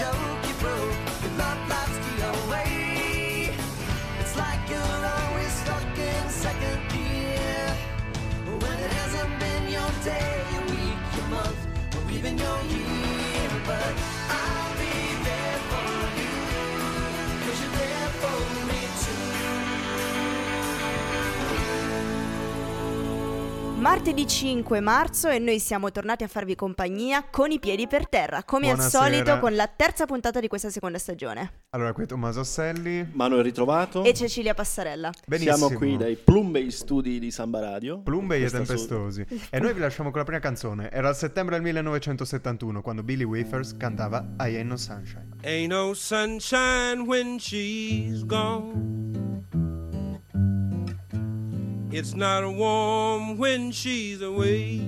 joke Martedì 5 marzo e noi siamo tornati a farvi compagnia con i piedi per terra, come Buonasera. al solito con la terza puntata di questa seconda stagione. Allora, qui è Tommaso Asselli. Manuel ritrovato. E Cecilia Passarella. Benissimo. Siamo qui dai Plumbei Studi di Samba Radio. Plumbei e tempestosi. E noi vi lasciamo con la prima canzone. Era il settembre del 1971 quando Billy Wafers cantava I Ain't No Sunshine. Ain't no sunshine when she's gone. It's not warm when she's away.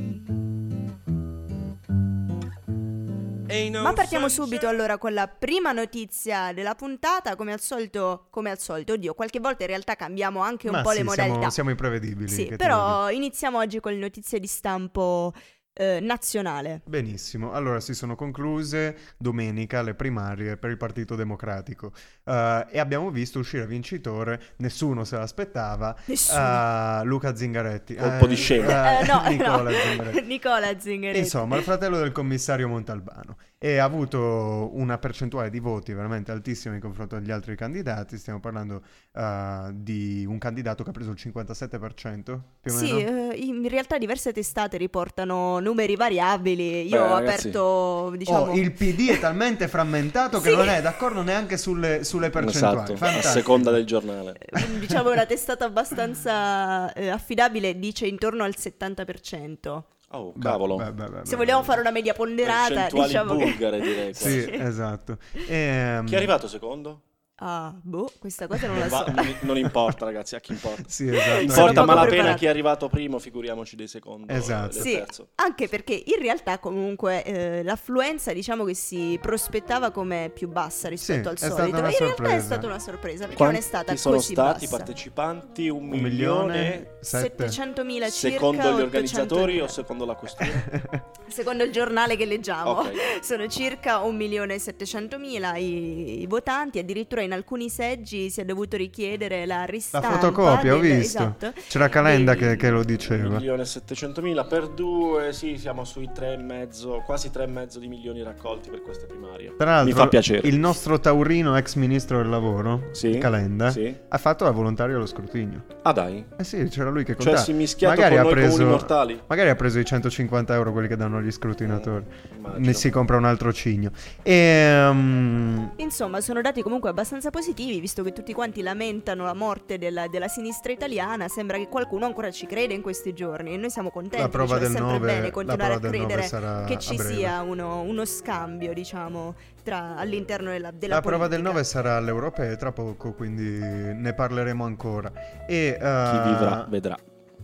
Ain't no Ma partiamo subito allora con la prima notizia della puntata, come al solito, come al solito, oddio, qualche volta in realtà cambiamo anche un Ma po' sì, le modalità. Siamo, siamo imprevedibili. Sì, però iniziamo oggi con le notizie di stampo eh, nazionale. Benissimo, allora si sono concluse domenica le primarie per il Partito Democratico eh, e abbiamo visto uscire vincitore, nessuno se l'aspettava, Nessuno. eh, Luca Zingaretti. Colpo di scena. Eh, no, Nicola no. Zingaretti. Nicola Zingaretti. Insomma, il fratello del commissario Montalbano e ha avuto una percentuale di voti veramente altissima in confronto agli altri candidati. Stiamo parlando eh, di un candidato che ha preso il 57% più o Sì, meno. eh, in realtà diverse testate riportano numeri variabili. Io Beh, ho ragazzi. aperto, diciamo... Oh, il PD è talmente frammentato che Sì. non è d'accordo neanche sulle, sulle percentuali. Esatto, a seconda del giornale. eh, diciamo una testata abbastanza eh, affidabile dice intorno al 70%. Oh, cavolo. beh, beh, beh, Se vogliamo fare una media ponderata, diciamo che... bulgare, direi. Sì, esatto. Ehm, Chi è arrivato secondo? Ah, boh, questa cosa non la Va- so. non- non importa, ragazzi, a chi importa. Sì, esatto. Importa malapena chi è arrivato primo, figuriamoci dei secondi. Esatto. del Sì, terzo. anche perché in realtà comunque eh, l'affluenza diciamo che si prospettava come più bassa rispetto Sì, al solito. in realtà è sorpresa. stata una sorpresa perché Quanti non è stata sono così stati i bassa. partecipanti? Un, Un milione? milione, sette. 700.000 circa. Secondo gli organizzatori 800.000. o secondo la questura? Secondo il giornale che leggiamo, Ok. sono circa 1.700.000 i, i votanti, addirittura in alcuni seggi si è dovuto richiedere la La ristampa. fotocopia, ho del- visto. esatto, C'era Calenda che, che lo diceva. 1.700.000 per due, sì, siamo sui 3,5, quasi 3,5 di milioni raccolti per queste primarie. Tra l'altro, Mi fa piacere. il nostro taurino ex ministro del lavoro, Sì, Calenda, sì. ha fatto da volontario allo scrutinio. Ah dai, Eh sì, c'era lui che cioè contava. si è mischiato magari, con noi preso, comuni mortali. magari ha preso i 150 euro quelli che danno agli scrutinatori. Immagino. Ne si compra un altro cigno. Ehm, Insomma, sono dati comunque abbastanza positivi, visto che tutti quanti lamentano la morte della, della sinistra italiana. Sembra che qualcuno ancora ci crede in questi giorni e noi siamo contenti. La prova è del sempre 9 bene continuare a prova del 9 credere che ci sia uno, uno scambio, diciamo, tra, all'interno della, della la prova del politica. 9 sarà alle europee tra poco, quindi ne parleremo ancora. E, Chi eh, vivrà vedrà.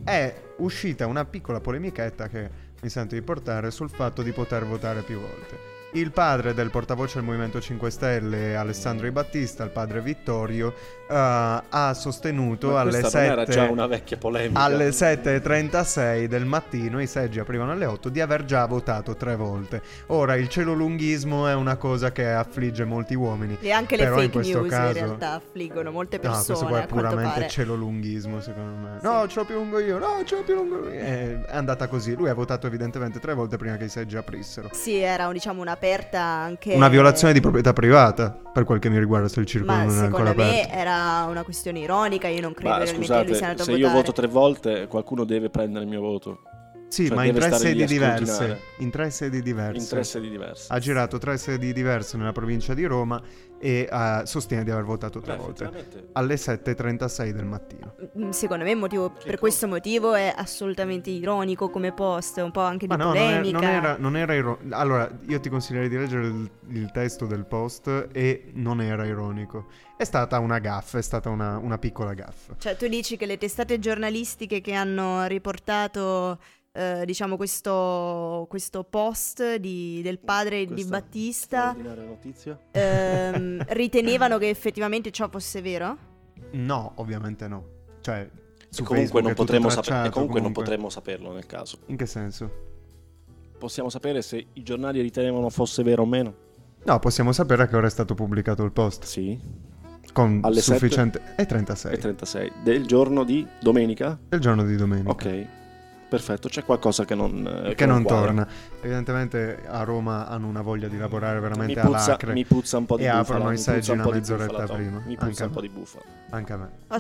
È uscita una piccola polemichetta che mi sento di portare sul fatto di poter votare più volte. Il padre del portavoce del Movimento 5 Stelle, Alessandro Di Battista, il padre Vittorio, eh, ha sostenuto alle questa non era 7 già una vecchia polemica. alle 7.36 del mattino, i seggi aprivano alle 8, di aver già votato tre volte. Ora, il celolunghismo è una cosa che affligge molti uomini. E anche le Però in fake questo news caso- in realtà affliggono molte No, persone. questo qua è puramente celolunghismo, secondo me. No, ce l'ho più lungo io, no, ce l'ho più lungo io. Eh, È andata così. Lui ha votato evidentemente tre volte prima che i seggi aprissero. Sì, era diciamo un'aperta anche. Una violazione di proprietà privata, per quel che mi riguarda, se il circolo Ma non è ancora secondo me aperto. era una questione ironica. Io non credo Ma realmente che lui sia scusate, andato se a io votare. voto tre volte, qualcuno deve prendere il mio voto. Sì, Cioè, ma in tre sedi diverse. In tre sedi diverse. In tre sedi diverse. Ha girato tre sedi diverse nella provincia di Roma e eh, sostiene di aver votato tre Beh, volte. Alle 7.36 del mattino. Mm, Secondo me il motivo, per questo motivo è assolutamente ironico come post, un po' anche di Ma no, non era, polemica. non era, non era iro- Allora, io ti consiglierei di leggere il, il testo del post e non era ironico. È stata una gaffa, è stata una, una piccola gaffa. Cioè, tu dici che le testate giornalistiche che hanno riportato, eh, diciamo, questo, questo post di- del padre di Questa Battista straordinaria notizia. ehm, ritenevano che effettivamente ciò fosse vero? No, ovviamente no. Cioè, su E comunque, non saper- tracciato, e comunque non comunque. potremo saperlo nel caso. In che senso? Possiamo sapere se i giornali ritenevano fosse vero o meno? No, possiamo sapere a che ora è stato pubblicato il post. Sì, Con Alle sufficiente... È 36. è 36. Del giorno di domenica? Il giorno di domenica. Ok, perfetto. C'è qualcosa che non, eh, Che non quadra. torna. Evidentemente a Roma hanno una voglia di lavorare veramente Mi puzza, all'acre. mi puzza un po' di E bufala. aprono i mi seggi puzza un una mezz'oretta bufala, prima. Mi puzza un po' di bufala. Anche a me. Ho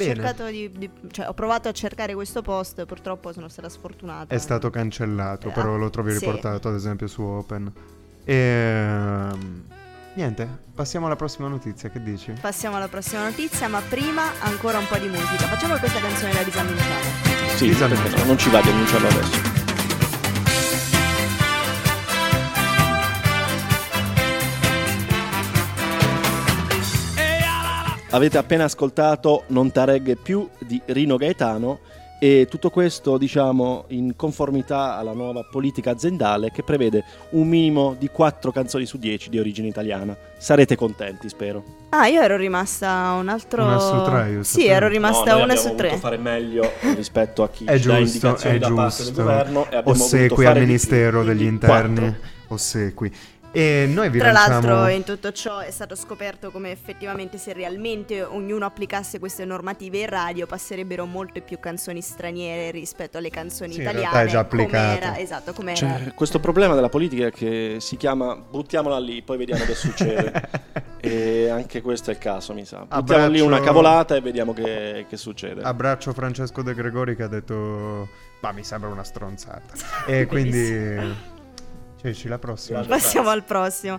di, di- cioè ho provato a cercare questo post, purtroppo sono stata sfortunata. È stato cancellato, Eh, però lo trovi sì. riportato ad esempio su Open. E... Niente, passiamo alla prossima notizia, che dici? Passiamo alla prossima notizia, ma prima ancora un po' di musica. Facciamo questa canzone la disannunciamo. Sì, no, non ci va di annunciarlo adesso. Avete appena ascoltato Non tareghe più di Rino Gaetano e tutto questo diciamo in conformità alla nuova politica aziendale che prevede un minimo di 4 canzoni su 10 di origine italiana. Sarete contenti, spero. Ah, io ero rimasta un altro. Una su tre, io Sì, sapevo. ero rimasta No, una su tre. fare meglio rispetto a chi È ci dà giusto, indicazioni è da parte del giusto. governo e Ossequi fare al di più, Ministero degli Interni. quattro. Ossequi. E noi vi Tra l'altro, lanciamo... in tutto ciò è stato scoperto come effettivamente se realmente ognuno applicasse queste normative in radio passerebbero molte più canzoni straniere rispetto alle canzoni Sì, in italiane. realtà è già applicato. esatto, come era. C'è questo problema della politica che si chiama buttiamola lì, poi vediamo che succede. e anche questo è il caso, mi sa. Buttiamo Abbraccio- lì una cavolata e vediamo che, che succede. Abbraccio Francesco De Gregori che ha detto... Ma mi sembra una stronzata. e quindi... Ceci, la prossima. Passiamo al prossimo.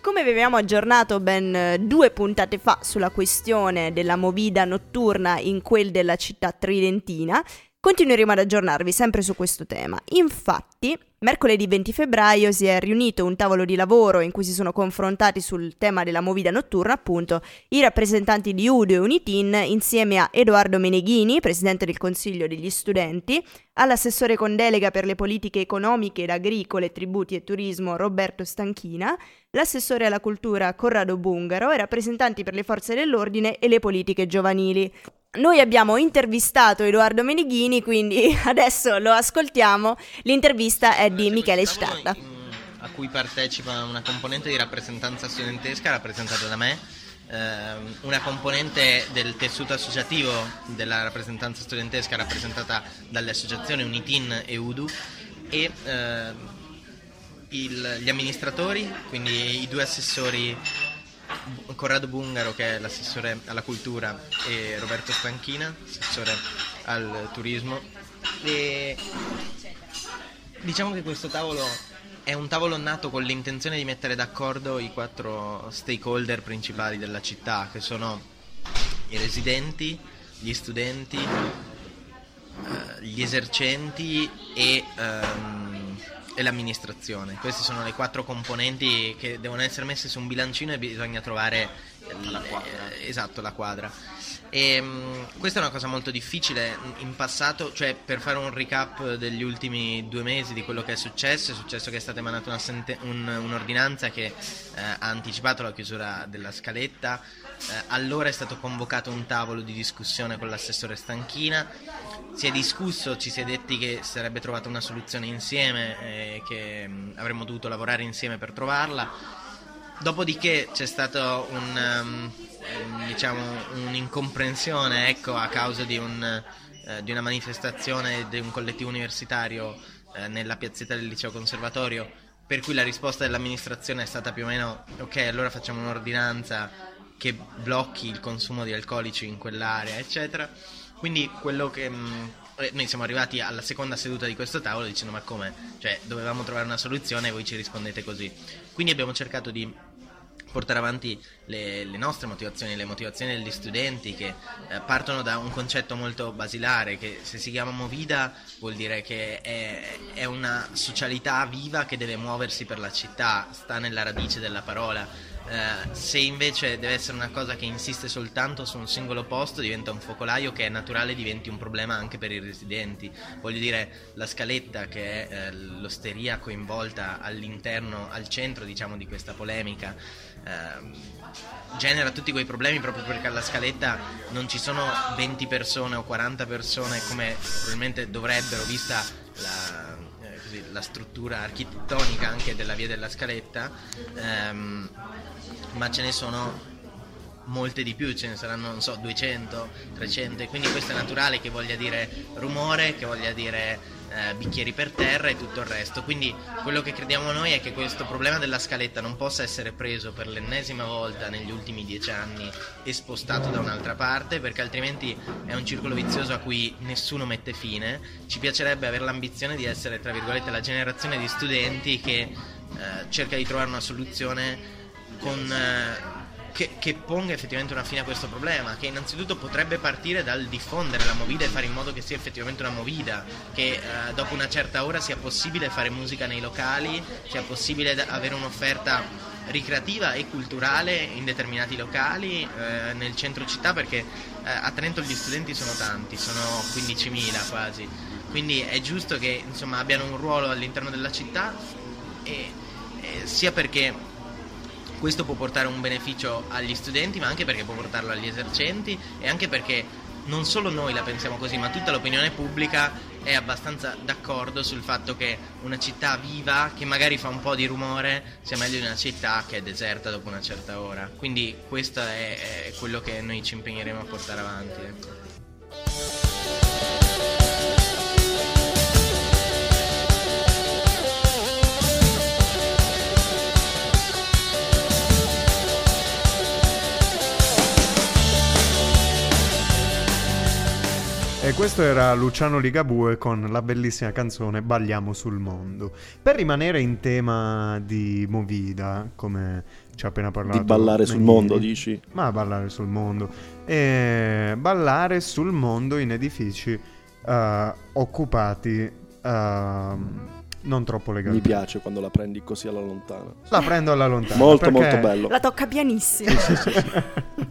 Come vi avevamo aggiornato ben eh, due puntate fa sulla questione della movida notturna in quel della città tridentina, continueremo ad aggiornarvi sempre su questo tema. Infatti, mercoledì 20 febbraio si è riunito un tavolo di lavoro in cui si sono confrontati sul tema della movida notturna, appunto, i rappresentanti di Udo e Unitin insieme a Edoardo Meneghini, presidente del Consiglio degli Studenti, all'assessore con delega per le politiche economiche ed agricole, tributi e turismo Roberto Stanchina, l'assessore alla cultura Corrado Bungaro e rappresentanti per le forze dell'ordine e le politiche giovanili. Noi abbiamo intervistato Edoardo Meneghini, quindi adesso lo ascoltiamo. L'intervista è di Michele in- a cui partecipa una componente di rappresentanza studentesca rappresentata da me, ehm, una componente del tessuto associativo della rappresentanza studentesca rappresentata dalle associazioni Unitin e UDU e ehm, il- gli amministratori, quindi i due assessori Corrado Bungaro che è l'assessore alla cultura e Roberto Stanchina, assessore al turismo. E diciamo che questo tavolo è un tavolo nato con l'intenzione di mettere d'accordo i quattro stakeholder principali della città, che sono i residenti, gli studenti, eh, gli esercenti e, ehm, e l'amministrazione. Queste sono le quattro componenti che devono essere messe su un bilancino e bisogna trovare la esatto, la quadra. E, mm, questa è una cosa molto difficile in passato, cioè per fare un recap degli ultimi due mesi di quello che è successo, è successo che è stata emanata una sente- un- un'ordinanza che eh, ha anticipato la chiusura della scaletta, eh, allora è stato convocato un tavolo di discussione con l'assessore Stanchina, si è discusso, ci si è detti che sarebbe trovata una soluzione insieme e che mm, avremmo dovuto lavorare insieme per trovarla. Dopodiché c'è stata un, um, diciamo, un'incomprensione ecco, a causa di, un, eh, di una manifestazione di un collettivo universitario eh, nella piazzetta del liceo conservatorio, per cui la risposta dell'amministrazione è stata più o meno ok, allora facciamo un'ordinanza che blocchi il consumo di alcolici in quell'area, eccetera. Quindi quello che eh, noi siamo arrivati alla seconda seduta di questo tavolo dicendo ma come? Cioè dovevamo trovare una soluzione e voi ci rispondete così. Quindi abbiamo cercato di portare avanti le, le nostre motivazioni, le motivazioni degli studenti che eh, partono da un concetto molto basilare che se si chiama Movida vuol dire che è, è una socialità viva che deve muoversi per la città, sta nella radice della parola. Eh, se invece deve essere una cosa che insiste soltanto su un singolo posto diventa un focolaio che è naturale diventi un problema anche per i residenti voglio dire la scaletta che è eh, l'osteria coinvolta all'interno al centro diciamo di questa polemica ehm, genera tutti quei problemi proprio perché alla scaletta non ci sono 20 persone o 40 persone come probabilmente dovrebbero vista la, eh, così, la struttura architettonica anche della via della Scaletta, ehm, ma ce ne sono molte di più, ce ne saranno non so 200, 300 e quindi questo è naturale che voglia dire rumore, che voglia dire eh, bicchieri per terra e tutto il resto. Quindi quello che crediamo noi è che questo problema della scaletta non possa essere preso per l'ennesima volta negli ultimi dieci anni e spostato da un'altra parte, perché altrimenti è un circolo vizioso a cui nessuno mette fine. Ci piacerebbe avere l'ambizione di essere, tra virgolette, la generazione di studenti che eh, cerca di trovare una soluzione con... eh, che, che ponga effettivamente una fine a questo problema, che innanzitutto potrebbe partire dal diffondere la movida e fare in modo che sia effettivamente una movida, che eh, dopo una certa ora sia possibile fare musica nei locali, sia possibile da- avere un'offerta ricreativa e culturale in determinati locali eh, nel centro città perché eh, a Trento gli studenti sono tanti, sono 15.000 quasi, quindi è giusto che insomma, abbiano un ruolo all'interno della città e, e sia perché questo può portare un beneficio agli studenti, ma anche perché può portarlo agli esercenti e anche perché non solo noi la pensiamo così, ma tutta l'opinione pubblica è abbastanza d'accordo sul fatto che una città viva, che magari fa un po' di rumore, sia meglio di una città che è deserta dopo una certa ora. Quindi questo è, è quello che noi ci impegneremo a portare avanti. ecco. E questo era Luciano Ligabue con la bellissima canzone Balliamo sul mondo. Per rimanere in tema di Movida, come ci ha appena parlato. Di ballare sul mondo, dici? Ma ballare sul mondo. E ballare sul mondo in edifici eh, occupati ehm, non troppo Mi legalmente. piace quando la prendi così alla lontana. La prendo alla lontana. Molto molto bello. La tocca pianissimo.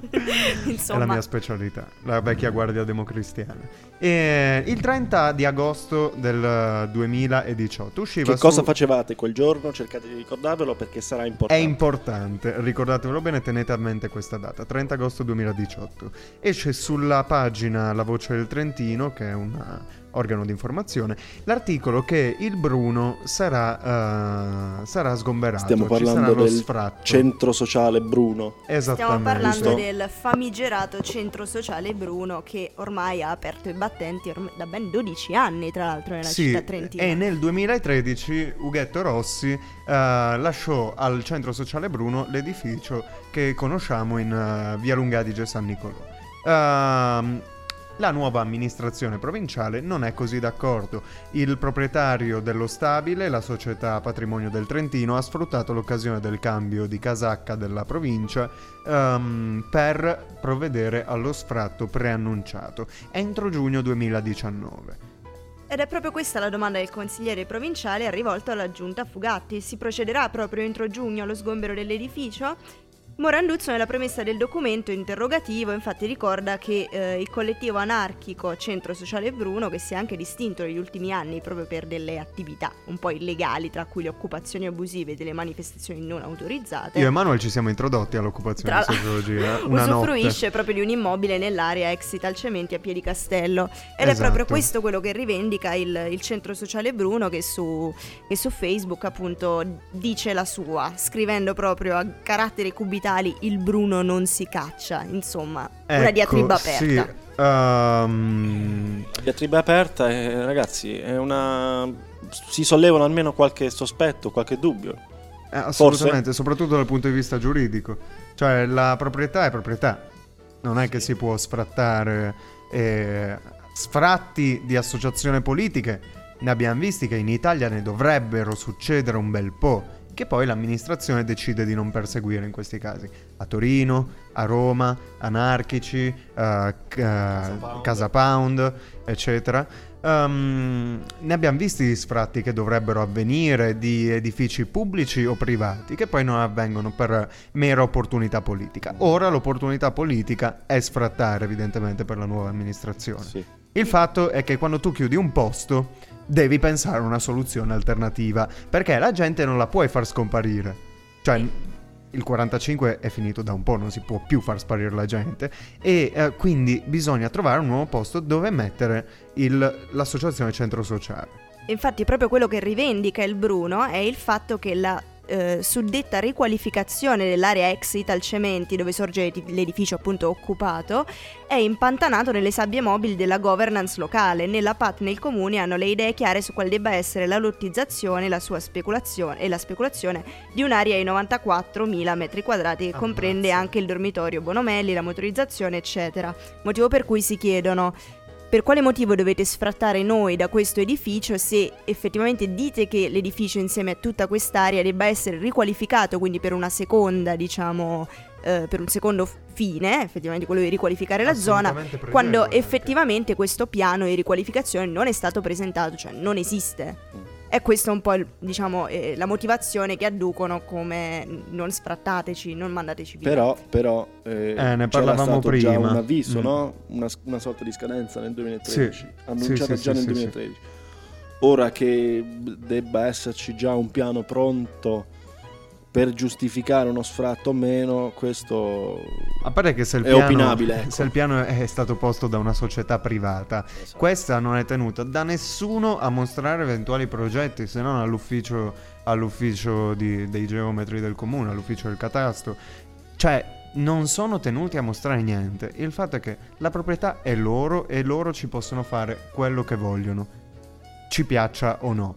È la Insomma, mia specialità, la vecchia guardia democristiana. E il 30 di agosto del 2018 usciva Che cosa su... facevate quel giorno? Cercate di ricordarvelo perché sarà È importante. importante, ricordatevelo bene, tenete a mente questa data, 30 agosto 2018. Esce sulla pagina La Voce del Trentino, che è un uh, organo di informazione, l'articolo che il Bruno sarà, uh, sarà sgomberato. Stiamo ci parlando sarà lo del sfratto. Centro sociale Bruno. Esattamente. stiamo parlando del famigerato centro sociale Bruno che ormai ha aperto i battenti orm- da ben 12 anni, tra l'altro, nella Sì, città trentina. e nel 2013 Ughetto Rossi eh, lasciò al centro sociale Bruno l'edificio che conosciamo in eh, via Lungadige San Nicolò. Ehm, la nuova amministrazione provinciale non è così d'accordo. Il proprietario dello stabile, la società Patrimonio del Trentino, ha sfruttato l'occasione del cambio di casacca della provincia ehm, per provvedere allo sfratto preannunciato entro giugno 2019. Ed è proprio questa la domanda del consigliere provinciale rivolto alla giunta Fugatti. Si procederà proprio entro giugno allo sgombero dell'edificio? Moranduzzo nella premessa del documento interrogativo infatti ricorda che eh, il collettivo anarchico Centro Sociale Bruno, che si è anche distinto negli ultimi anni proprio per delle attività un po' illegali, tra cui le occupazioni abusive e delle manifestazioni non autorizzate, Io e Manuel ci siamo introdotti all'occupazione Tra- di sociologia una usufruisce notte. proprio di un immobile nell'area ex Italcementi a Piedi Castello ed è Esatto. proprio questo quello che rivendica il, il centro sociale Bruno che su, che su Facebook appunto dice la sua scrivendo proprio a caratteri cubitali il Bruno non si caccia insomma una Ecco, diatriba sì, aperta ehm, Diatriba aperta, e, ragazzi, è una. Si sollevano almeno qualche sospetto, qualche dubbio. eh, assolutamente, soprattutto dal punto di vista giuridico. Cioè la proprietà è proprietà. Non è che si può sfrattare eh, sfratti di associazioni politiche. Ne abbiamo visti che in Italia ne dovrebbero succedere un bel po'. Che poi l'amministrazione decide di non perseguire in questi casi. A Torino, a Roma, anarchici, eh, ca- Casa Pound, eccetera. Ehm, ne abbiamo visti di sfratti che dovrebbero avvenire di edifici pubblici o privati che poi non avvengono per mera opportunità politica. Ora l'opportunità politica è sfrattare evidentemente per la nuova amministrazione. Sì. Il fatto è che quando tu chiudi un posto devi pensare a una soluzione alternativa perché la gente non la puoi far scomparire. Cioè il 45 è finito da un po', non si può più far sparire la gente e eh, quindi bisogna trovare un nuovo posto dove mettere il- l'associazione centro sociale. Infatti proprio quello che rivendica il Bruno è il fatto che la eh, suddetta riqualificazione dell'area ex Italcementi dove sorge l'edificio appunto occupato è impantanato nelle sabbie mobili della governance locale. Nella PAT nel comune hanno le idee chiare su quale debba essere la lottizzazione la sua speculazione, e la speculazione di un'area di 94.000 metri quadrati che comprende anche il dormitorio Bonomelli, la motorizzazione eccetera. Motivo per cui si chiedono per quale motivo dovete sfrattare noi da questo edificio se effettivamente dite che l'edificio insieme a tutta quest'area debba essere riqualificato, quindi per una seconda, diciamo, eh, per un secondo fine, effettivamente quello di riqualificare la zona, quando effettivamente questo piano di riqualificazione non è stato presentato, cioè non esiste. E questa è un po' il- diciamo, eh, la motivazione che adducono come non sfrattateci, non mandateci via. Però, però eh, Eh, ne c'era parlavamo prima. un avviso, Mm. no? Una, una sorta di scadenza nel 2013, annunciata sì, già sì, nel sì, 2013. Ora che debba esserci già un piano pronto per giustificare uno sfratto o meno, questo A parte che se il È piano, opinabile, ecco. se il piano è stato posto da una società privata, questa non è tenuta da nessuno a mostrare eventuali progetti, se non all'ufficio, all'ufficio di- dei geometri del comune, all'ufficio del catasto. Cioè, non sono tenuti a mostrare niente. Il fatto è che la proprietà è loro e loro ci possono fare quello che vogliono, ci piaccia o no.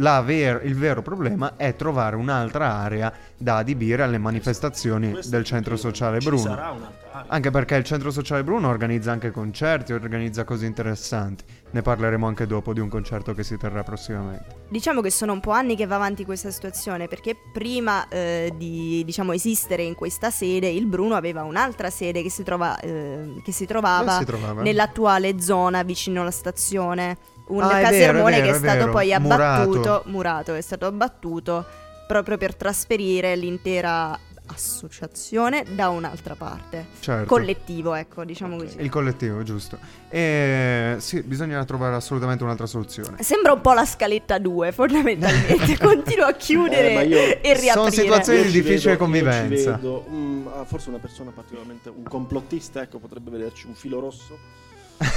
La ver- il vero problema è trovare un'altra area da adibire alle manifestazioni Questo del centro sociale Ci Bruno. sarà un'altra area. Anche perché il centro sociale Bruno organizza anche concerti, organizza cose interessanti. Ne parleremo anche dopo di un concerto che si terrà prossimamente. Diciamo che sono un po' anni che va avanti questa situazione perché prima eh, di diciamo, esistere in questa sede il Bruno aveva un'altra sede che si, trova, eh, che si trovava Dove si trovava? nell'attuale zona vicino alla stazione. Un Ah, casermone vero, vero, che è è stato vero. poi abbattuto, Murato. murato, è stato abbattuto proprio per trasferire l'intera associazione da un'altra parte. Certo. Collettivo, ecco, diciamo così. Il collettivo, giusto. E sì, bisogna trovare assolutamente un'altra soluzione. Sembra un po' la scaletta 2, fondamentalmente. Continua a chiudere Eh, e riaprire. Sono situazioni- Io di ci difficile vedo- convivenza. mm, forse una persona particolarmente un complottista, ecco, potrebbe vederci un filo rosso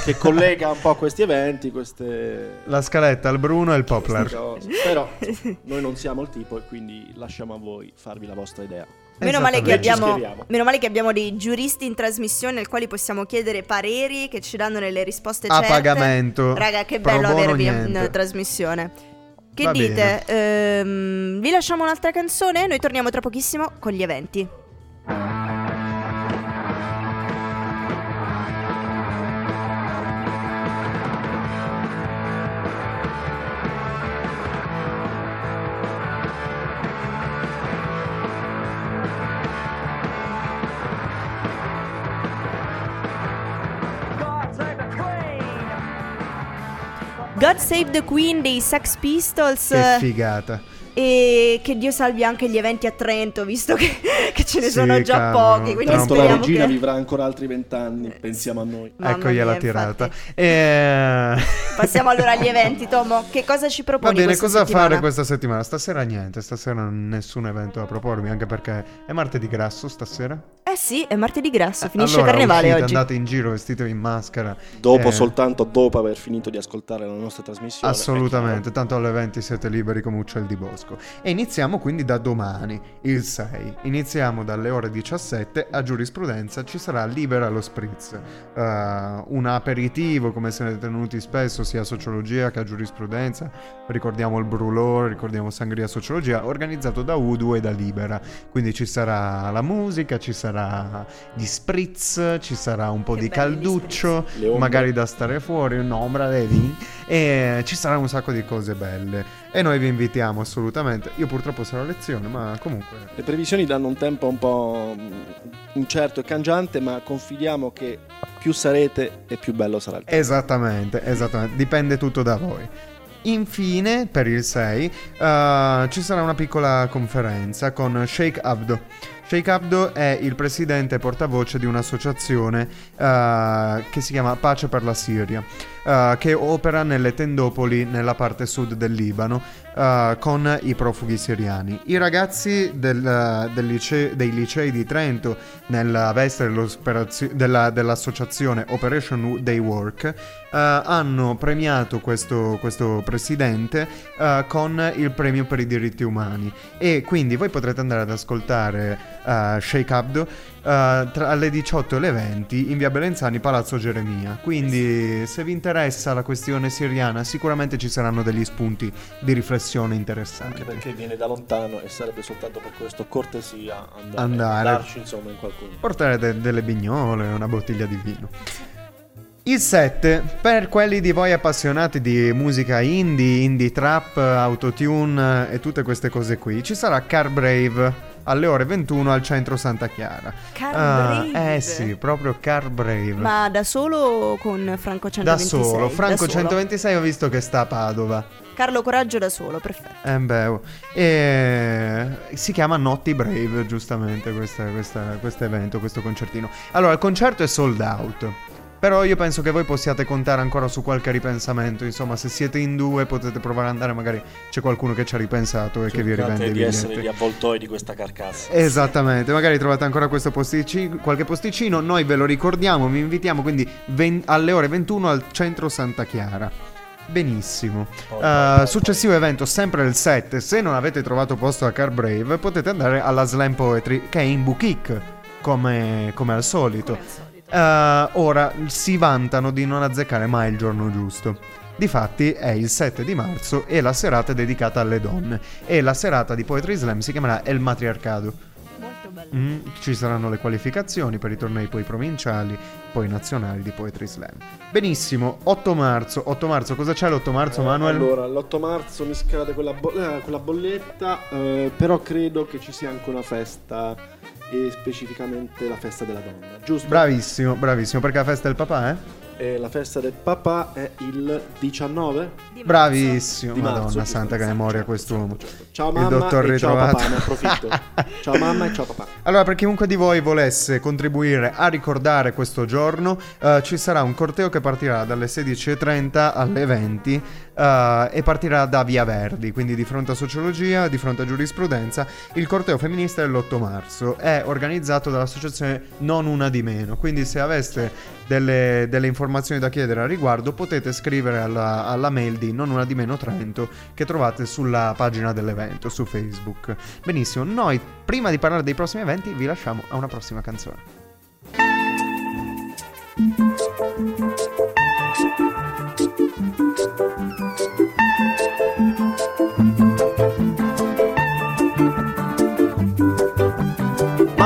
che collega un po' questi eventi, queste La scaletta, il Bruno e il Poplar. Però noi non siamo il tipo e quindi lasciamo a voi farvi la vostra idea. Meno male, abbiamo, meno male che abbiamo dei giuristi in trasmissione al quali possiamo chiedere pareri che ci danno delle risposte A certe. pagamento. Raga, che bello avervi in niente. trasmissione. Che Va dite? Ehm, vi lasciamo un'altra canzone? Noi torniamo tra pochissimo con gli eventi. God Save the Queen dei Sex Pistols. Che figata. E che Dio salvi anche gli eventi a Trento, visto che, che ce ne Sì, sono già cavolo, pochi. Quindi Tanto la speriamo regina che... vivrà ancora altri vent'anni, pensiamo a noi. Mamma Eccogliela mia, tirata. infatti. E... Passiamo allora agli eventi, Tomo. Che cosa ci Va proponi bene, questa cosa settimana? fare questa settimana? Stasera niente, stasera nessun evento da propormi, anche perché è martedì grasso stasera. Eh sì, è martedì grasso, finisce allora, carnevale uscite, oggi. andate in giro vestiti in maschera. Dopo, Eh, soltanto dopo aver finito di ascoltare la nostra trasmissione. Assolutamente, tanto alle 20 siete liberi come uccelli di bosco. E iniziamo quindi da domani, il 6. Iniziamo dalle ore 17 a giurisprudenza, ci sarà libera lo spritz. Eh, un aperitivo come se ne tenuti spesso sia a sociologia che a giurisprudenza. Ricordiamo il Brulò, ricordiamo Sangria Sociologia, organizzato da Udu e da Libera. Quindi ci sarà la musica, ci sarà gli spritz, ci sarà un po' Che di calduccio, magari da stare fuori, un'ombra vedi? E ci sarà un sacco di cose belle. E noi vi invitiamo assolutamente. Io purtroppo sarò a lezione, ma comunque. Le previsioni danno un tempo un po' incerto e cangiante, ma confidiamo che più sarete e più bello sarà il tempo. Esattamente, esattamente. Dipende tutto da voi. Infine, per il 6, eh, ci sarà una piccola conferenza con Sheikh Abdo. Sheikh Abdo è il presidente e portavoce di un'associazione eh, che si chiama Pace per la Siria. Eh, che opera nelle tendopoli nella parte sud del Libano eh, con i profughi siriani. I ragazzi del- del lice- dei licei di Trento, nella veste della- dell'associazione Operation Day Work, eh, hanno premiato questo, questo presidente eh, con il premio per i diritti umani. E quindi voi potrete andare ad ascoltare eh, Sheikh Abdo eh, tra alle 18 e le 20 in via Belenzani, Palazzo Geremia. Quindi, se vi interessa la questione siriana, sicuramente ci saranno degli spunti di riflessione interessanti. Anche perché viene da lontano e sarebbe soltanto per questo cortesia andare, Andare. darci insomma in qualcuno. portare de- delle bignole, una bottiglia di vino. Il 7, per quelli di voi appassionati di musica indie, indie trap, autotune e tutte queste cose qui, ci sarà Car Brave alle ore 21 al centro Santa Chiara. Car Ah, Brave? eh sì, proprio Car Brave. Ma da solo o con Franco da 126? solo, Franco Da solo. 126 ho visto che sta a Padova. Carlo Coraggio da solo, perfetto. Eh beh, oh. E si chiama Notti Brave, giustamente, questo evento, questo concertino. Allora, il concerto è sold out. Però io penso che voi possiate contare ancora su qualche ripensamento. Insomma, se siete in due potete provare ad andare, magari c'è qualcuno che ci ha ripensato e che vi rivende di essere gli avvoltoi di questa carcassa. Esattamente, magari trovate ancora questo posticino, qualche posticino, noi ve lo ricordiamo, vi invitiamo quindi ven- alle ore 21 al centro Santa Chiara. Benissimo. Poi, successivo evento, sempre il 7, se non avete trovato posto a Car Brave, potete andare alla Slam Poetry che è in Boutique, come, come al solito. Eh, ora si vantano di non azzeccare mai il giorno giusto. Difatti è il 7 di marzo e la serata è dedicata alle donne. E la serata di Poetry Slam si chiamerà El Matriarcado. Bello. Mm, ci saranno le qualificazioni per i tornei poi provinciali, poi nazionali di Poetry Slam. Benissimo, 8 marzo. 8 marzo, cosa c'è l'8 marzo, Eh, Manuel? Allora, l'8 marzo mi scade quella, bo- eh, quella bolletta, eh, però credo che ci sia anche una festa, e specificamente la festa della donna, giusto? Bravissimo, bravissimo, perché la festa del papà, eh? E la festa del papà è il 19 Di. Bravissimo, di marzo. madonna santa che memoria quest'uomo. certo. Ciao Il mamma dottor e ciao ritrovato. papà, ne approfitto. ciao mamma e ciao papà. Allora, per chiunque di voi volesse contribuire a ricordare questo giorno, eh, ci sarà un corteo che partirà dalle 16.30 alle 20 eh, e partirà da Via Verdi, quindi di fronte a sociologia, di fronte a giurisprudenza. Il corteo femminista è l'8 marzo, è organizzato dall'associazione Non Una di Meno, quindi se aveste delle, delle informazioni da chiedere a riguardo potete scrivere alla, alla mail di Non Una di Meno Trento che trovate sulla pagina dell'evento su Facebook. Benissimo, noi prima di parlare dei prossimi eventi vi lasciamo a una prossima canzone.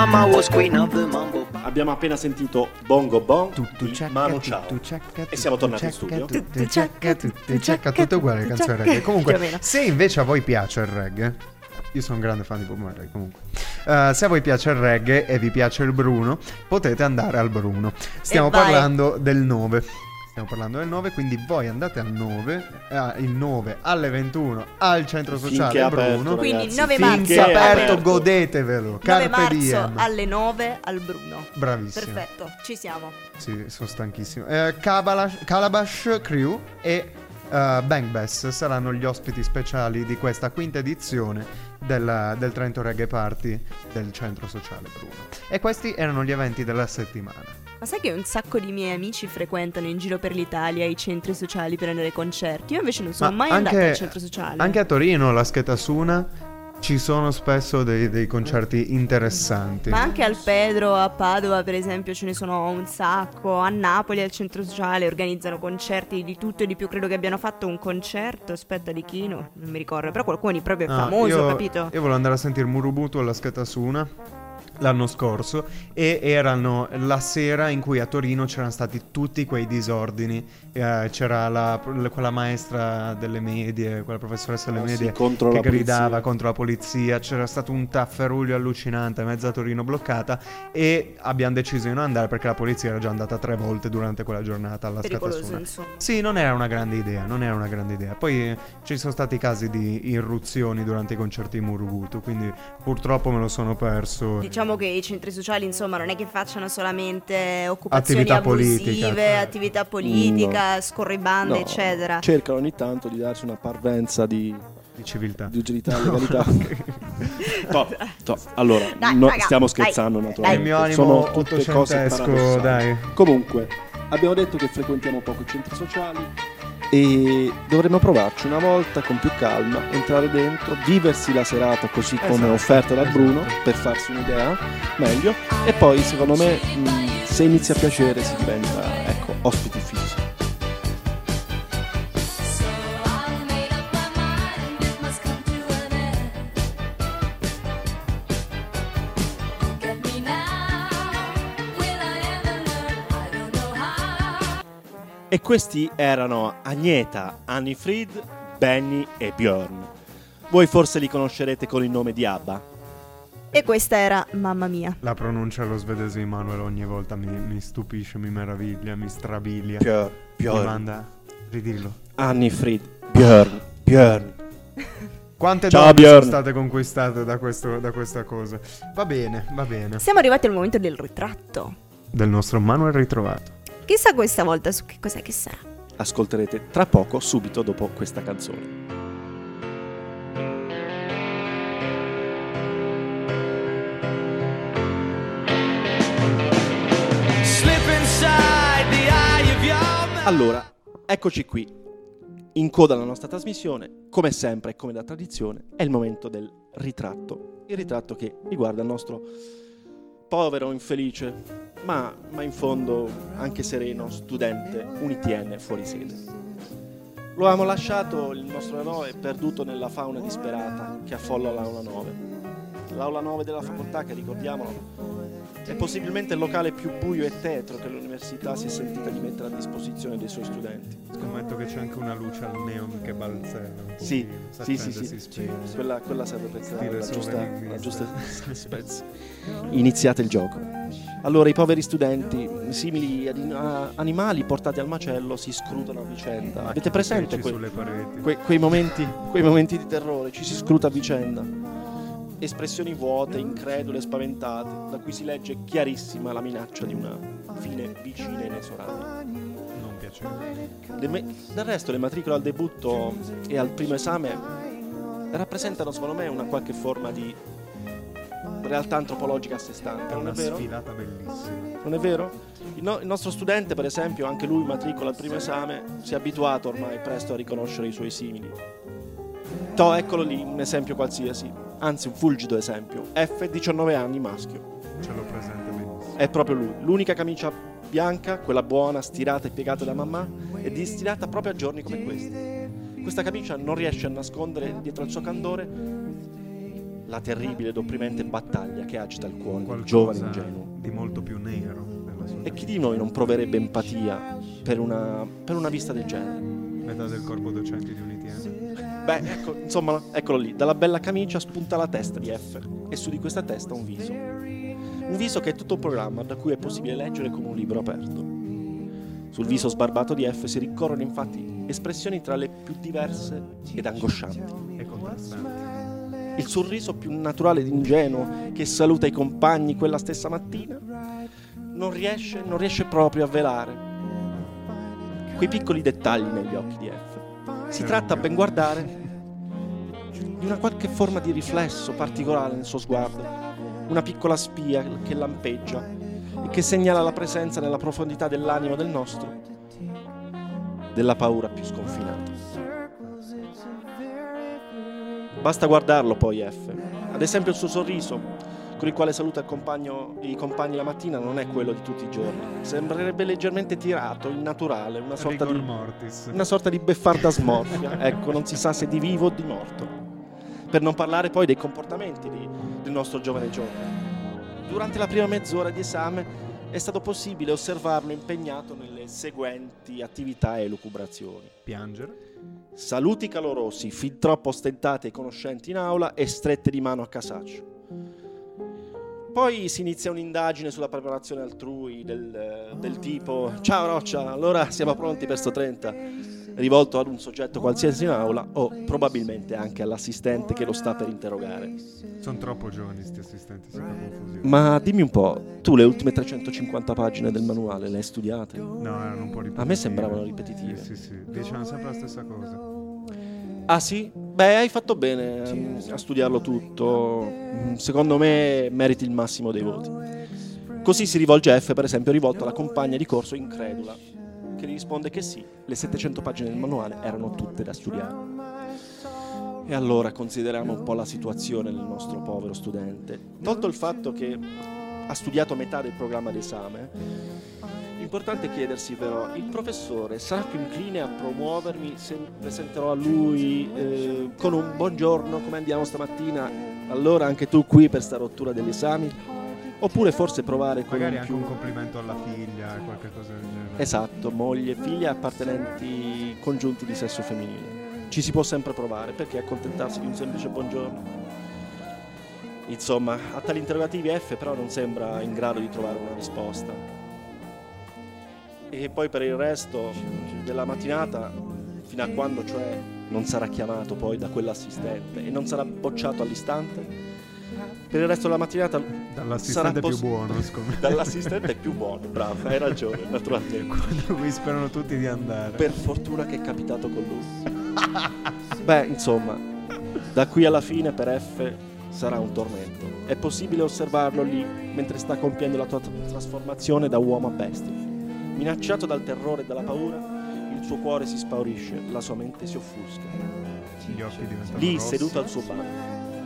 Mama was queen of the mambo. Abbiamo appena sentito Bongo Bong Tutto di Mano Ciao. E siamo tornati in studio. Tutto cecca, tutto cecca, tutto uguale le tutto canzoni reggae. Comunque, se invece a voi piace il reggae, io sono un grande fan di Bob Marley comunque. Eh, se a voi piace il reggae e vi piace il Bruno, potete andare al Bruno. Stiamo E vai. parlando del 9. Stiamo parlando del 9, quindi voi andate al 9, eh, il 9 alle 21 al centro Finché sociale aperto, Bruno. Quindi ragazzi, 9 Finché marzo è aperto, alle- godetevelo. 9 Carpe marzo diem. alle 9 al Bruno. Bravissimo. Perfetto, ci siamo. Sì, sono stanchissimo. Eh, Calabash Crew e eh, Bang Bass saranno gli ospiti speciali di questa quinta edizione del, del Trento Reggae Party del Centro Sociale Bruno. E questi erano gli eventi della settimana. Ma sai che un sacco di miei amici frequentano in giro per l'Italia i centri sociali per andare ai concerti? Io invece non sono Ma mai anche- andata al centro sociale. Anche a Torino, la Schetasuna, ci sono spesso dei, dei concerti interessanti. Ma anche al Pedro, a Padova per esempio ce ne sono un sacco, a Napoli al centro sociale organizzano concerti di tutto e di più, credo che abbiano fatto un concerto, aspetta di chi, no, non mi ricordo, però qualcuno di proprio Ah, famoso, io, capito? Io volevo andare a sentire Murubutu alla Schetasuna l'anno scorso e erano la sera in cui a Torino c'erano stati tutti quei disordini. Eh, c'era la- quella maestra delle medie, quella professoressa delle Ah, sì, medie contro che gridava polizia. contro la polizia. C'era stato un tafferuglio allucinante, mezza Torino bloccata e abbiamo deciso di non andare perché la polizia era già andata tre volte durante quella giornata alla insomma. Sì, non era una grande idea, non era una grande idea. Poi eh, ci sono stati casi di irruzioni durante i concerti di Murubutu, quindi purtroppo me lo sono perso. Diciamo diciamo che i centri sociali, insomma, non è che facciano solamente occupazioni Attività abusive, politica, cioè. attività politica, scorribande, No, eccetera. Cercano ogni tanto di darsi una parvenza di, Di civiltà. di utilità legalità. To, to. Allora, Dai, no, raga, stiamo dai, scherzando dai. naturalmente. Il mio animo Sono tutte cose ottocentesco, paradossali. dai. Comunque, abbiamo detto che frequentiamo poco i centri sociali e dovremmo provarci una volta con più calma, entrare dentro, viversi la serata così come Esatto, offerta da esatto. Bruno per farsi un'idea meglio e poi secondo me mh, se inizia a piacere si diventa ecco, ospiti fissi. E questi erano Agneta, Anifrid, Benny e Bjorn. Voi forse li conoscerete con il nome di Abba. E questa era Mamma mia. La pronuncia allo svedese di Manuel ogni volta mi, mi stupisce, mi meraviglia, mi strabilia. Bjorn, Mi Bjorn, manda. Ridillo. Anifrid, Bjorn, Bjorn. Quante Ciao, donne Bjorn. sono state conquistate da, questo- da questa cosa? Va bene, va bene. Siamo arrivati al momento del ritratto. Del nostro Manuel ritrovato. Chissà questa volta su che cos'è che sarà. Ascolterete tra poco, subito dopo questa canzone. Allora, eccoci qui. In coda alla nostra trasmissione, come sempre e come da tradizione, è il momento del ritratto. Il ritratto che riguarda il nostro povero, infelice, ma, ma in fondo anche sereno studente unitn fuori sede. Lo abbiamo lasciato, il nostro eroe, perduto nella fauna disperata che affolla l'aula 9. L'aula 9 della facoltà, che ricordiamolo, è possibilmente il locale più buio e tetro che l'università si è sentita di mettere a disposizione dei suoi studenti. Scommetto che c'è anche una luce al neon che balzella. un Sì, sì, sì, sì. Quella, quella serve per creare la giusta, la giusta spezza. Iniziate il gioco. Allora i poveri studenti, simili a animali portati al macello, si scrutano a vicenda. Avete presente que- que- quei, momenti, quei momenti di terrore? Ci si scruta a vicenda. Espressioni vuote, incredule, spaventate, da cui si legge chiarissima la minaccia di una fine vicina e inesorabile. Non piacevole. Le me- del resto le matricole al debutto e al primo esame rappresentano secondo me una qualche forma di realtà antropologica a sé stante, È una vero? sfilata bellissima. Non è vero? Il, no- il nostro studente, per esempio, anche lui matricola al primo esame, si è abituato ormai presto a riconoscere i suoi simili. To, eccolo lì, un esempio qualsiasi, anzi un fulgido esempio. F, 19 anni, maschio. Ce l'ho presente benissimo. È proprio lui. L'unica camicia bianca, quella buona, stirata e piegata da mamma, è destinata proprio a giorni come questi. Questa camicia non riesce a nascondere dietro al suo candore la terribile ed opprimente battaglia che agita il cuore del giovane ingenuo. di molto più nero E chi di noi non proverebbe empatia per una, per una vista del genere? metà del corpo docente di Unitiana. Beh, ecco, insomma, eccolo lì. Dalla bella camicia spunta la testa di F e su di questa testa un viso. Un viso che è tutto un programma da cui è possibile leggere come un libro aperto. Sul viso sbarbato di F si ricorrono infatti espressioni tra le più diverse ed angoscianti. E contrastanti. Il sorriso più naturale ed ingenuo che saluta i compagni quella stessa mattina non riesce, non riesce proprio a velare quei piccoli dettagli negli occhi di F. Si tratta, a ben guardare, di una qualche forma di riflesso particolare nel suo sguardo, una piccola spia che lampeggia e che segnala la presenza nella profondità dell'animo del nostro, della paura più sconfinata. Basta guardarlo poi F. Ad esempio il suo sorriso, con il quale saluta i compagni la mattina, non è quello di tutti i giorni. Sembrerebbe leggermente tirato, innaturale, una sorta Rigor di mortis. una sorta di beffarda smorfia. ecco, non si sa se di vivo o di morto. Per non parlare poi dei comportamenti di- del nostro giovane giovane. Durante la prima mezz'ora di esame è stato possibile osservarlo impegnato nelle seguenti attività e lucubrazioni. Piangere. Saluti calorosi, fin troppo ostentati ai conoscenti in aula e strette di mano a casaccio. Poi si inizia un'indagine sulla preparazione altrui del, del tipo Ciao Roccia, allora siamo pronti per sto 30. rivolto ad un soggetto qualsiasi in aula o probabilmente anche all'assistente che lo sta per interrogare. Sono troppo giovani questi assistenti, si fa confusione. Ma dimmi un po', tu le ultime 350 pagine del manuale le hai studiate? No, erano un po' ripetitive. A me sembravano ripetitive. Sì, sì, sì. Dicevano sempre la stessa cosa. Ah sì? Beh, hai fatto bene a studiarlo tutto. Mm, Secondo me meriti il massimo dei voti. Così si rivolge F, per esempio, rivolto alla compagna di corso incredula, che gli risponde che sì, le 700 pagine del manuale erano tutte da studiare. E allora consideriamo un po' la situazione del nostro povero studente. Tolto il fatto che ha studiato metà del programma d'esame, Importante chiedersi però, il professore sarà più incline a promuovermi se presenterò a lui eh, con un buongiorno, come andiamo stamattina, allora anche tu qui per sta rottura degli esami? Oppure forse provare con Magari anche più... un complimento alla figlia, qualche cosa del genere. Esatto, moglie, figlia, appartenenti congiunti di sesso femminile. Ci si può sempre provare, perché accontentarsi di un semplice buongiorno? Insomma, a tali interrogativi F però non sembra in grado di trovare una risposta. E poi per il resto della mattinata, fino a quando cioè non sarà chiamato poi da quell'assistente e non sarà bocciato all'istante, per il resto della mattinata Dall'assistente sarà più poss- buono, me. Dall'assistente più buono, bravo, hai ragione, naturalmente. Quello cui sperano tutti di andare. Per fortuna che è capitato con lui. Beh, insomma, da qui alla fine per F sarà un tormento. È possibile osservarlo lì mentre sta compiendo la tua tra- trasformazione da uomo a bestia. Minacciato dal terrore e dalla paura, il suo cuore si spaurisce, la sua mente si offusca. Gli occhi diventano Lì, rossi. seduto al suo banco,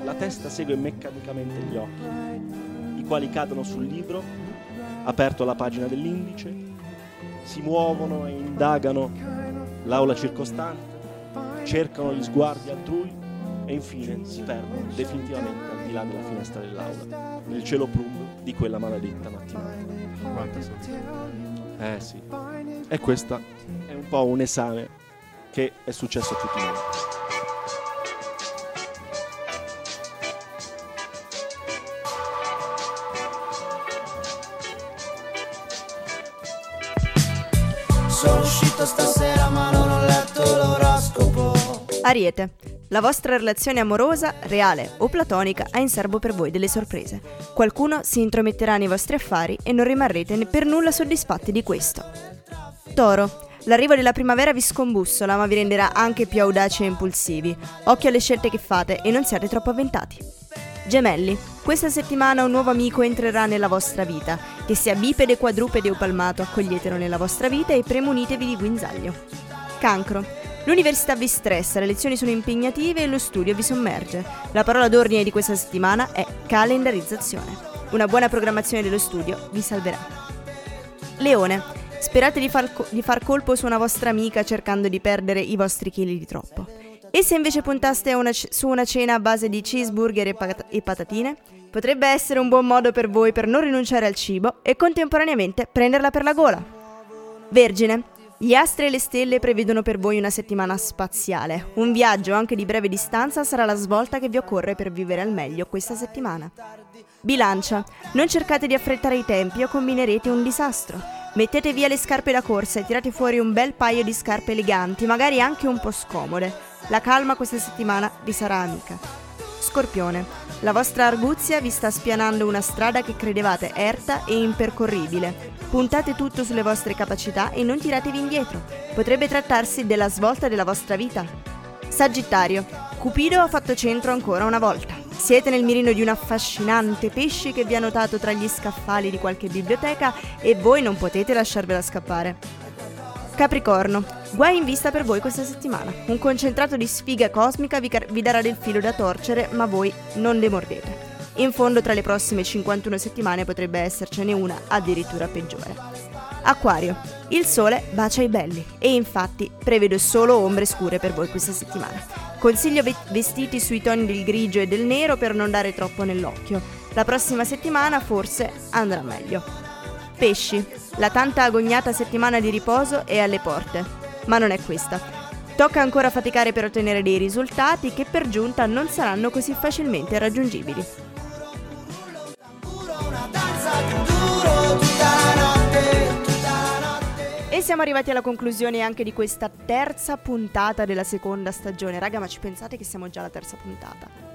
la testa segue meccanicamente gli occhi, i quali cadono sul libro, aperto alla pagina dell'indice, si muovono e indagano l'aula circostante, cercano gli sguardi altrui e infine si perdono definitivamente al di là della finestra dell'aula, nel cielo plumbeo di quella maledetta mattinata. Quante sono? Eh sì. E questo è un po' un esame che è successo a tutti noi. Sono uscito stasera ma non ho letto l'oroscopo Ariete. La vostra relazione amorosa, reale o platonica, ha in serbo per voi delle sorprese. Qualcuno si intrometterà nei vostri affari e non rimarrete per nulla soddisfatti di questo. Toro. L'arrivo della primavera vi scombussola, ma vi renderà anche più audaci e impulsivi. Occhio alle scelte che fate e non siate troppo avventati. Gemelli. Questa settimana un nuovo amico entrerà nella vostra vita. Che sia bipede, quadrupede o palmato, accoglietelo nella vostra vita e premunitevi di guinzaglio. Cancro. L'università vi stressa, le lezioni sono impegnative e lo studio vi sommerge. La parola d'ordine di questa settimana è calendarizzazione. Una buona programmazione dello studio vi salverà. Leone. Sperate di far, co- di far colpo su una vostra amica cercando di perdere i vostri chili di troppo. E se invece puntaste una c- su una cena a base di cheeseburger e, pat- e patatine? Potrebbe essere un buon modo per voi per non rinunciare al cibo e contemporaneamente prenderla per la gola. Vergine. Gli astri e le stelle prevedono per voi una settimana spaziale. Un viaggio anche di breve distanza sarà la svolta che vi occorre per vivere al meglio questa settimana. Bilancia. Non cercate di affrettare i tempi o combinerete un disastro. Mettete via le scarpe da corsa e tirate fuori un bel paio di scarpe eleganti, magari anche un po' scomode. La calma questa settimana vi sarà amica. Scorpione. La vostra arguzia vi sta spianando una strada che credevate erta e impercorribile. Puntate tutto sulle vostre capacità e non tiratevi indietro. Potrebbe trattarsi della svolta della vostra vita. Sagittario. Cupido ha fatto centro ancora una volta. Siete nel mirino di un affascinante pesce che vi ha notato tra gli scaffali di qualche biblioteca e voi non potete lasciarvela scappare. Capricorno, guai in vista per voi questa settimana. Un concentrato di sfiga cosmica vi, car- vi darà del filo da torcere, ma voi non le mordete. In fondo, tra le prossime 51 settimane potrebbe essercene una addirittura peggiore. Acquario, il sole bacia i belli e infatti prevedo solo ombre scure per voi questa settimana. Consiglio ve- vestiti sui toni del grigio e del nero per non dare troppo nell'occhio. La prossima settimana forse andrà meglio. Pesci, la tanta agognata settimana di riposo è alle porte, ma non è questa. Tocca ancora faticare per ottenere dei risultati che per giunta non saranno così facilmente raggiungibili. E siamo arrivati alla conclusione anche di questa terza puntata della seconda stagione. Raga, ma ci pensate che siamo già alla terza puntata?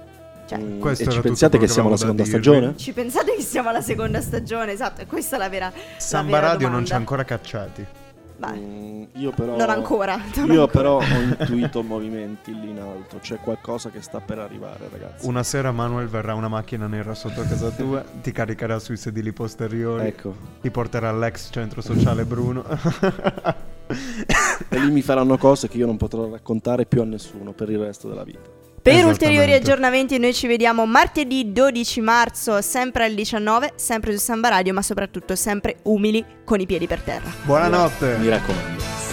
Cioè, Mm, e ci pensate che siamo alla seconda da dirvi. stagione? ci pensate che siamo alla seconda stagione? Esatto, e questa è la vera. Samba la vera Radio non domanda. ci ha ancora cacciati. Beh, Mm, io però non ancora. non Io ancora. però ho intuito movimenti lì in alto, c'è qualcosa che sta per arrivare, ragazzi. Una sera Manuel verrà una macchina nera sotto casa tua, ti caricherà sui sedili posteriori, Ecco, ti porterà all'ex centro sociale Bruno. e lì mi faranno cose che io non potrò raccontare più a nessuno per il resto della vita. Per ulteriori aggiornamenti noi ci vediamo martedì 12 marzo, sempre alle 19, sempre su Samba Radio, ma soprattutto sempre umili con i piedi per terra. Buonanotte! Mi raccomando.